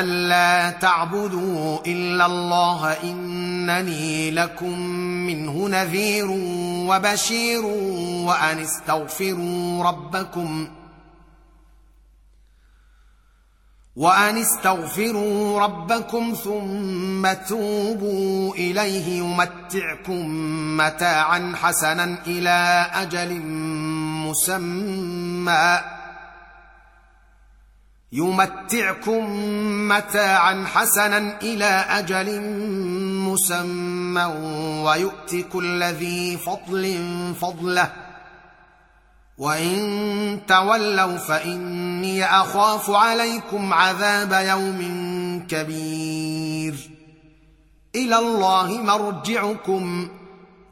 الا تعبدوا الا الله انني لكم منه نذير وبشير وان استغفروا ربكم وان استغفروا ربكم ثم توبوا اليه يمتعكم متاعا حسنا إلى أجل مسمى يمتعكم متاعا حسنا إلى أجل مسمى ويؤت كل ذي فضل فضله. وإن تولوا فإني أخاف عليكم عذاب يوم كبير. إلى الله مرجعكم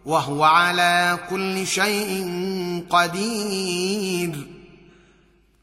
وهو على كل شيء قدير.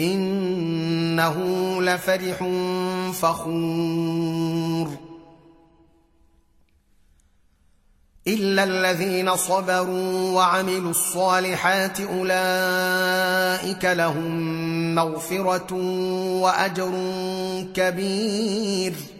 إنه لفرح فخور. إلا الذين صبروا وعملوا الصالحات أولئك لهم مغفرة وأجر كبير.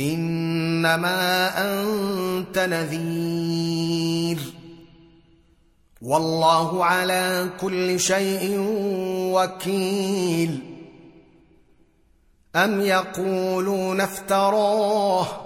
إنما أنت نذير. والله على كل شيء وكيل. أم يقولون افتراه؟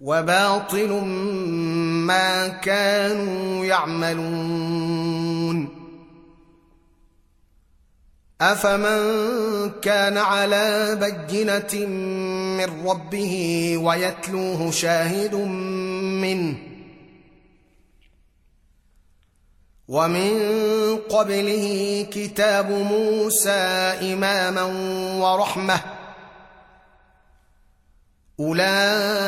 وباطل ما كانوا يعملون. أفمن كان على بينة من ربه ويتلوه شاهد منه ومن قبله كتاب موسى إماما ورحمة أولئك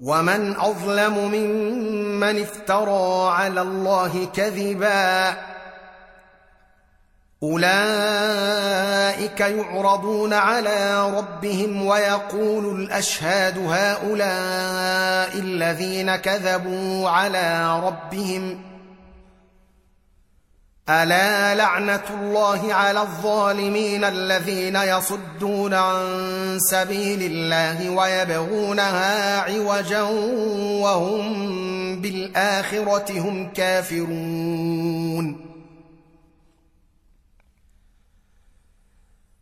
ومن اظلم ممن افترى على الله كذبا اولئك يعرضون على ربهم ويقول الاشهاد هؤلاء الذين كذبوا على ربهم ألا لعنة الله على الظالمين الذين يصدون عن سبيل الله ويبغونها عوجا وهم بالآخرة هم كافرون.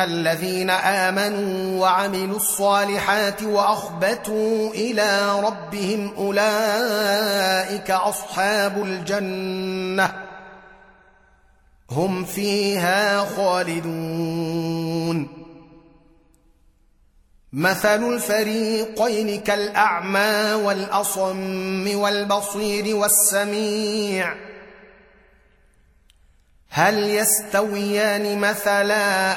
الذين امنوا وعملوا الصالحات واخبتوا إلى ربهم اولئك اصحاب الجنه هم فيها خالدون. مثل الفريقين كالاعمى والاصم والبصير والسميع. هل يستويان مثلا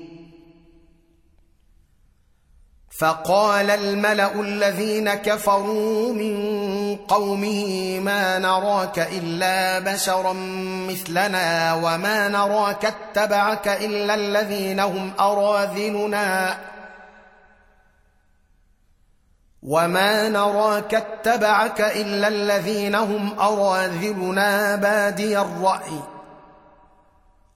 فقال الملأ الذين كفروا من قومه ما نراك إلا بشرا مثلنا وما نراك اتبعك إلا الذين هم أراذلنا وما نراك اتبعك إلا الذين هم أراذلنا بادي الرأي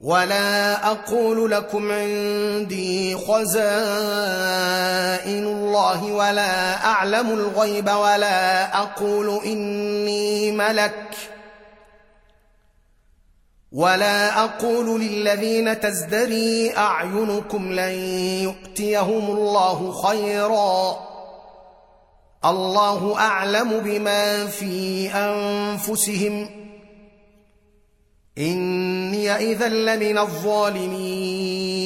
ولا أقول لكم عندي خزائن الله ولا أعلم الغيب ولا أقول إني ملك ولا أقول للذين تزدري أعينكم لن يؤتيهم الله خيرا الله أعلم بما في أنفسهم إني إذا لمن الظالمين.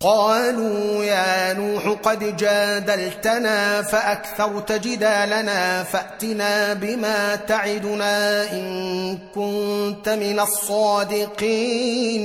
قالوا يا نوح قد جادلتنا فأكثرت جدالنا فأتنا بما تعدنا إن كنت من الصادقين.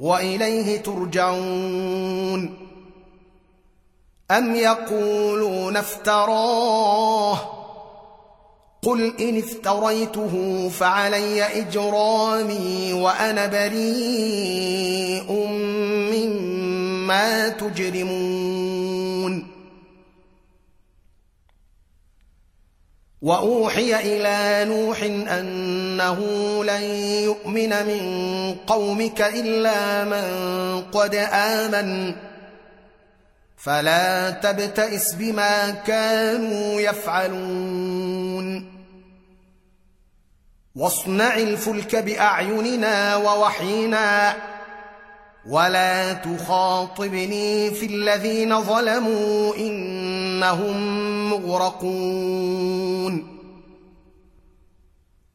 وإليه ترجعون. أم يقولون افتراه؟ قل إن افتريته فعلي إجرامي وأنا بريء مما تجرمون. وأوحي إلى نوح أنه لن يؤمن من قومك إلا من قد آمن. فلا تبتئس بما كانوا يفعلون. واصنع الفلك بأعيننا ووحينا ولا تخاطبني في الذين ظلموا انهم مغرقون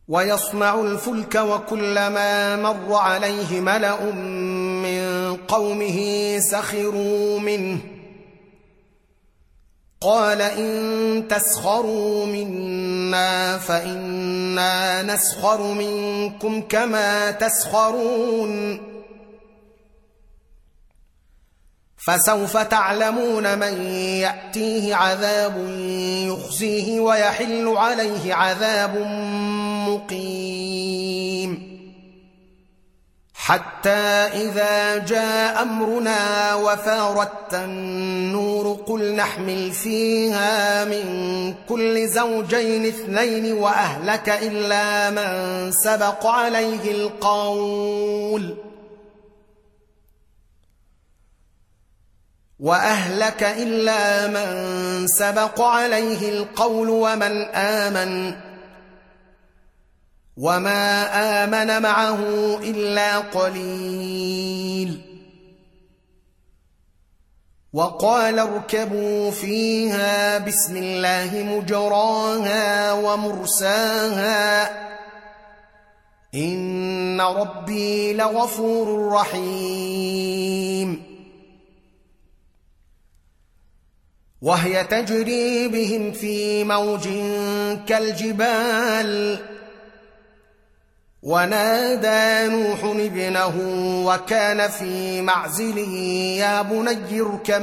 ويصنع الفلك وكلما مر عليه ملا من قومه سخروا منه قال ان تسخروا منا فانا نسخر منكم كما تسخرون فسوف تعلمون من يأتيه عذاب يخزيه ويحل عليه عذاب مقيم. حتى إذا جاء أمرنا وفارت النور قل نحمل فيها من كل زوجين اثنين وأهلك إلا من سبق عليه القول. وأهلك إلا من سبق عليه القول ومن آمن وما آمن معه إلا قليل. وقال اركبوا فيها بسم الله مجراها ومرساها. إن ربي لغفور رحيم. وهي تجري بهم في موج كالجبال. ونادى نوح ابنه وكان في معزل يا بني اركب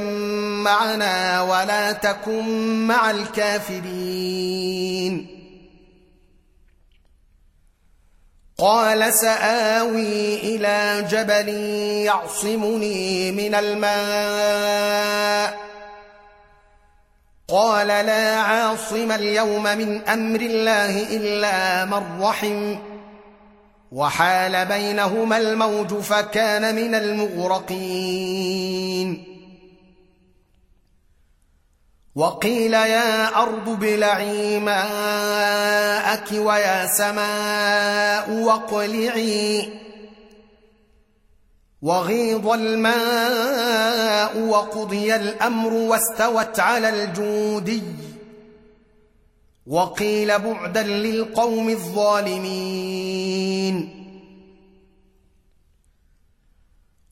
معنا ولا تكن مع الكافرين. قال سآوي إلى جبل يعصمني من الماء. قال لا عاصم اليوم من أمر الله إلا من رحم. وحال بينهما الموج فكان من المغرقين. وقيل يا أرض ابلعي ماءك ويا سماء واقلعي. وغيض الماء وقضي الأمر واستوت على الجودي. وقيل بعدا للقوم الظالمين.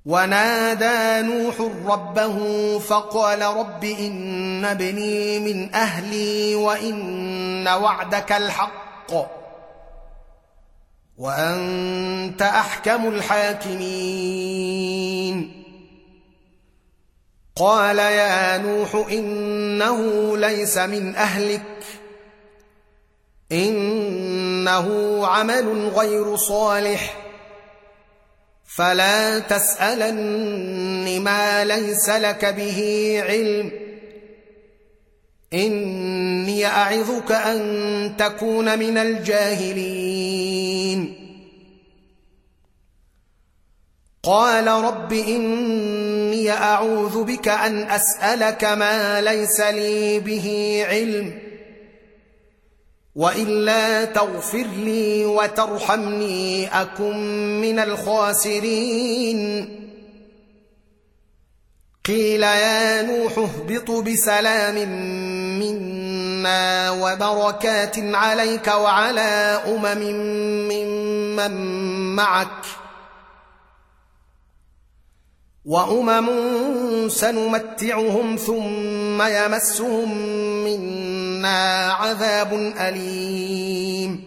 ونادى نوح ربه فقال رب إن ابني من أهلي وإن وعدك الحق. وأنت أحكم الحاكمين. قال يا نوح إنه ليس من أهلك إنه عمل غير صالح فلا تسالن ما ليس لك به علم. إني أعظك أن تكون من الجاهلين. قال رب إني أعوذ بك أن أسألك ما ليس لي به علم وإلا تغفر لي وترحمني أكن من الخاسرين. قيل يا نوح اهبط بسلام منا وبركات عليك وعلى أمم ممن معك. وأمم سنمتعهم ثم يمسهم منا عذاب أليم.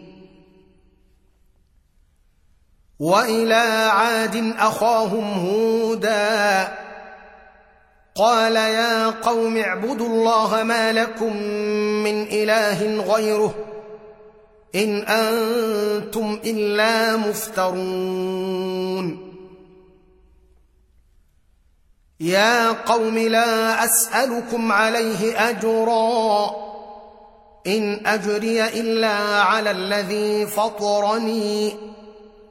وإلى عاد أخاهم هودا قال يا قوم اعبدوا الله ما لكم من إله غيره إن أنتم إلا مفترون. يا قوم لا أسألكم عليه أجرا إن أجري إلا على الذي فطرني.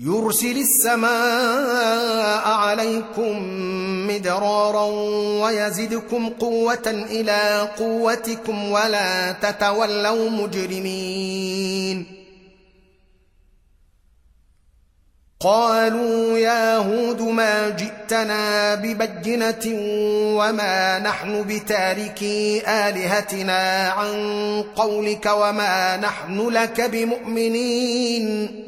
يرسل السماء عليكم مدرارا ويزدكم قوة إلى قوتكم ولا تتولوا مجرمين. قالوا يا هود ما جئتنا ببجنه وما نحن بتاركي آلهتنا عن قولك وما نحن لك بمؤمنين.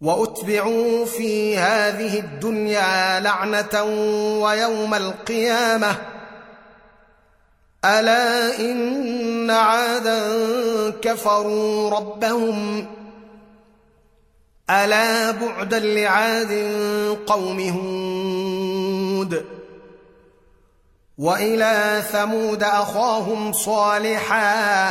وأتبعوا في هذه الدنيا لعنة ويوم القيامة. ألا إن عادا كفروا ربهم. ألا بعدا لعاد قوم هود. وإلى ثمود أخاهم صالحا.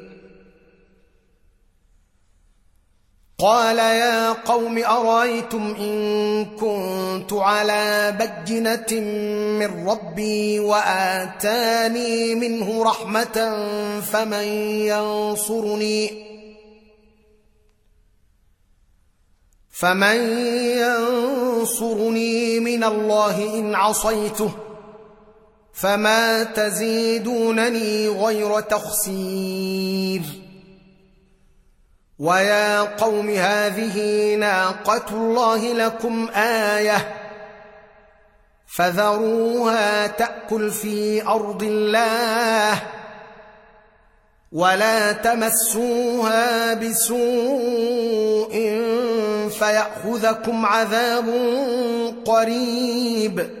قال يا قوم أرأيتم إن كنت على بجنة من ربي وآتاني منه رحمة فمن ينصرني؟ فمن ينصرني من الله إن عصيته فما تزيدونني غير تخسير. ويا قوم هذه ناقة الله لكم آية فذروها تأكل في أرض الله ولا تمسوها بسوء فيأخذكم عذاب قريب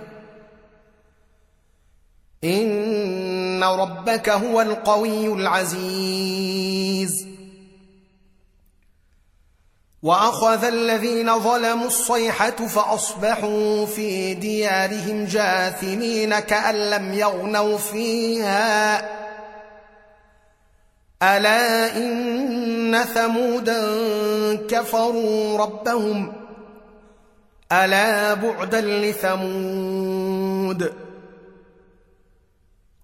ان ربك هو القوي العزيز. واخذ الذين ظلموا الصيحه فاصبحوا في ديارهم جاثمين كان لم يغنوا فيها. الا ان ثمودا كفروا ربهم. الا بعدا لثمود.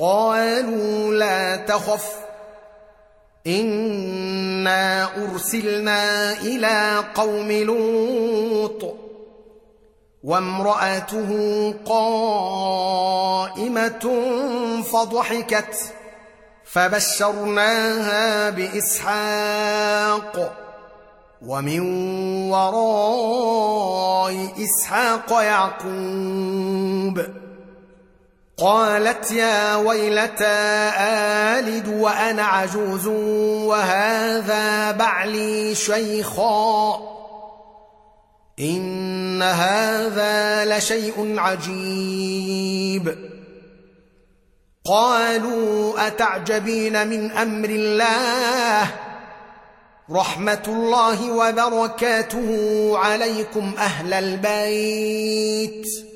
قالوا لا تخف. إنا أرسلنا إلى قوم لوط وامرأته قائمة فضحكت فبشرناها بإسحاق ومن وراء إسحاق يعقوب. قالت يا ويلتى آلد وأنا عجوز وهذا بعلي شيخا. إن هذا لشيء عجيب. قالوا أتعجبين من أمر الله؟ رحمة الله وبركاته عليكم أهل البيت.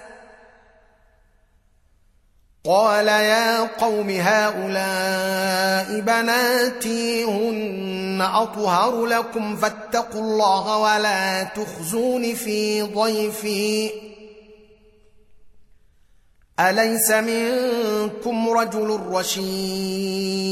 قال يا قوم هؤلاء بناتي هن أطهر لكم فاتقوا الله ولا تخزون في ضيفي. أليس منكم رجل رشيد؟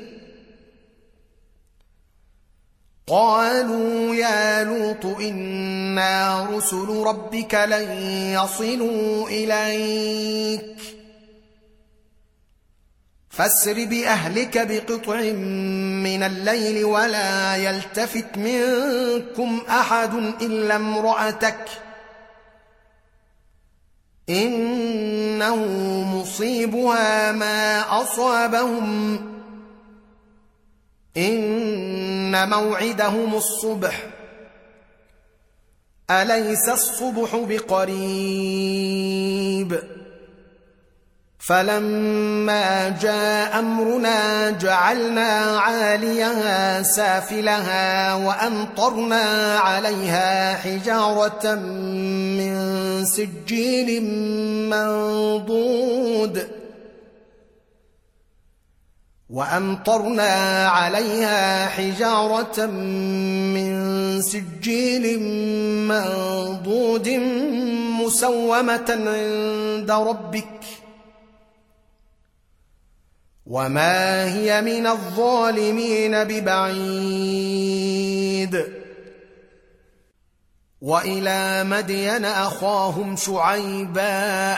قالوا يا لوط إنا رسل ربك لن يصلوا إليك. فاسر بأهلك بقطع من الليل ولا يلتفت منكم أحد إلا امرأتك. إنه مصيبها ما أصابهم. إن موعدهم الصبح. أليس الصبح بقريب؟ فلما جاء أمرنا جعلنا عاليها سافلها وأمطرنا عليها حجارة من سجيل منضود. وأمطرنا عليها حجارة من سجيل منضود مسومة عند ربك. وما هي من الظالمين ببعيد. وإلى مدين أخاهم شعيبا.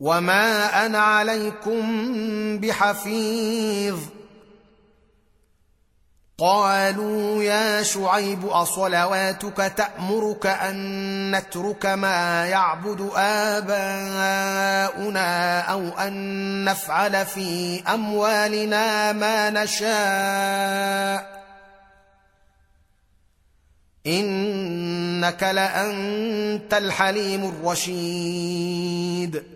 وما أنا عليكم بحفيظ قالوا يا شعيب اصلواتك تامرك ان نترك ما يعبد اباؤنا أو ان نفعل في اموالنا ما نشاء انك لانت الحليم الرشيد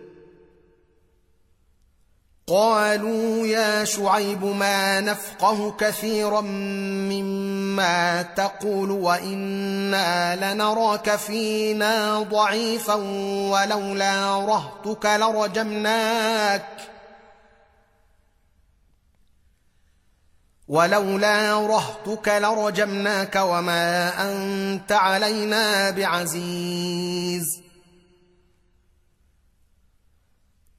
قالوا يا شعيب ما نفقه كثيرا مما تقول وإنا لنراك فينا ضعيفا ولولا رهتك لرجمناك ولولا رهتك لرجمناك وما أنت علينا بعزيز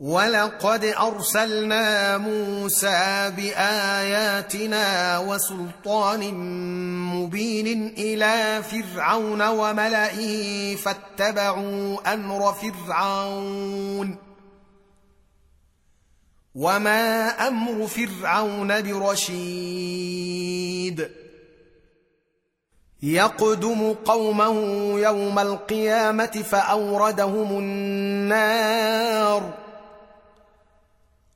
ولقد ارسلنا موسى باياتنا وسلطان مبين إلى فرعون وملئه فاتبعوا أمر فرعون وما أمر فرعون برشيد يقدم قومه يوم القيامه فاوردهم النار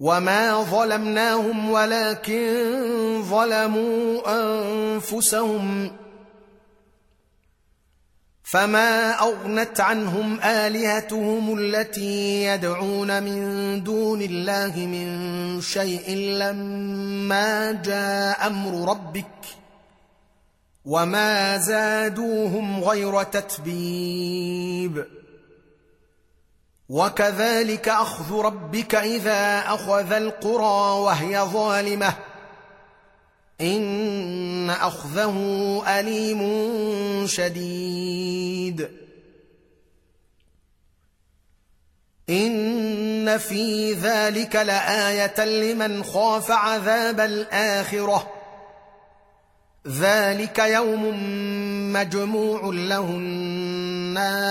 وما ظلمناهم ولكن ظلموا انفسهم فما اغنت عنهم الهتهم التي يدعون من دون الله من شيء لما جاء أمر ربك وما زادوهم غير تتبيب وكذلك أخذ ربك إذا أخذ القرى وهي ظالمة. إن أخذه أليم شديد. إن في ذلك لآية لمن خاف عذاب الآخرة. ذلك يوم مجموع له الناس.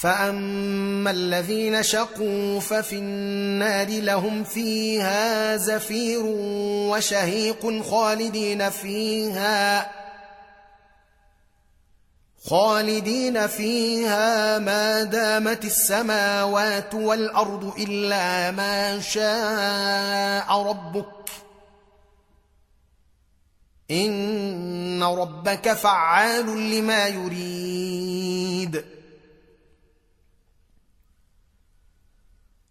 فاما الذين شقوا ففي النار لهم فيها زفير وشهيق خالدين فيها خالدين فيها ما دامت السماوات والارض الا ما شاء ربك ان ربك فعال لما يريد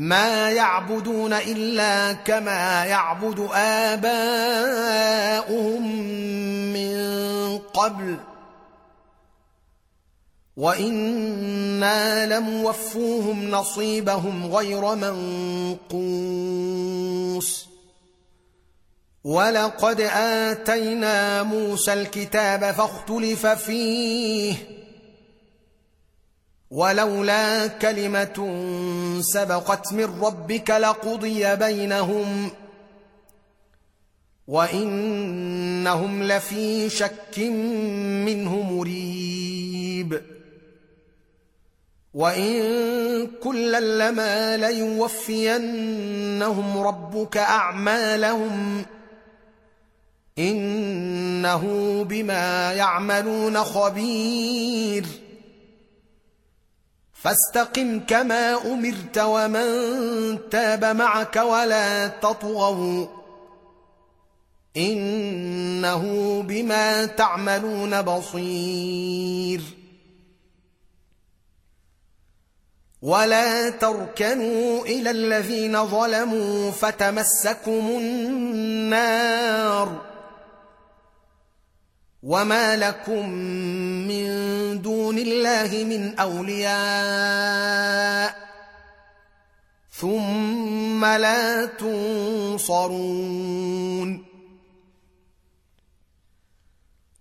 ما يعبدون إلا كما يعبد آباؤهم من قبل. وأنا لموفوهم نصيبهم غير منقوص. ولقد اتينا موسى الكتاب فاختلف فيه ولولا كلمة سبقت من ربك لقضي بينهم وإنهم لفي شك منه مريب. وإن كلا لما ليوفينهم ربك أعمالهم إنه بما يعملون خبير. فاستقم كما أمرت ومن تاب معك ولا تطغوا إنه بما تعملون بصير. ولا تركنوا إلى الذين ظلموا فتمسكم النار. وما لكم من دون الله من اولياء ثم لا تنصرون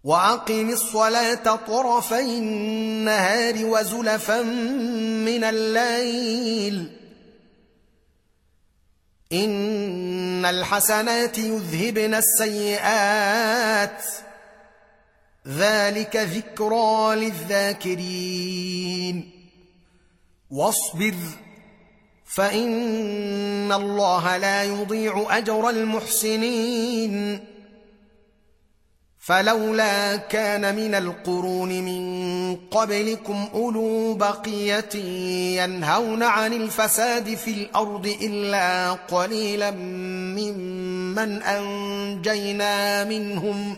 واقم الصلاه طرفي النهار وزلفا من الليل ان الحسنات يذهبن السيئات ذلك ذكرى للذاكرين. واصبر فان الله لا يضيع اجر المحسنين. فلولا كان من القرون من قبلكم اولو بقيه ينهون عن الفساد في الأرض الا قليلا ممن انجينا منهم.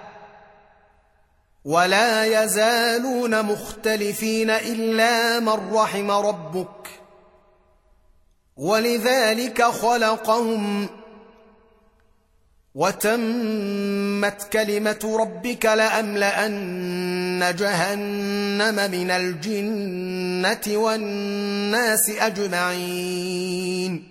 ولا يزالون مختلفين إلا من رحم ربك. ولذلك خلقهم وتمت كلمة ربك لأملأن جهنم من الجنة والناس أجمعين.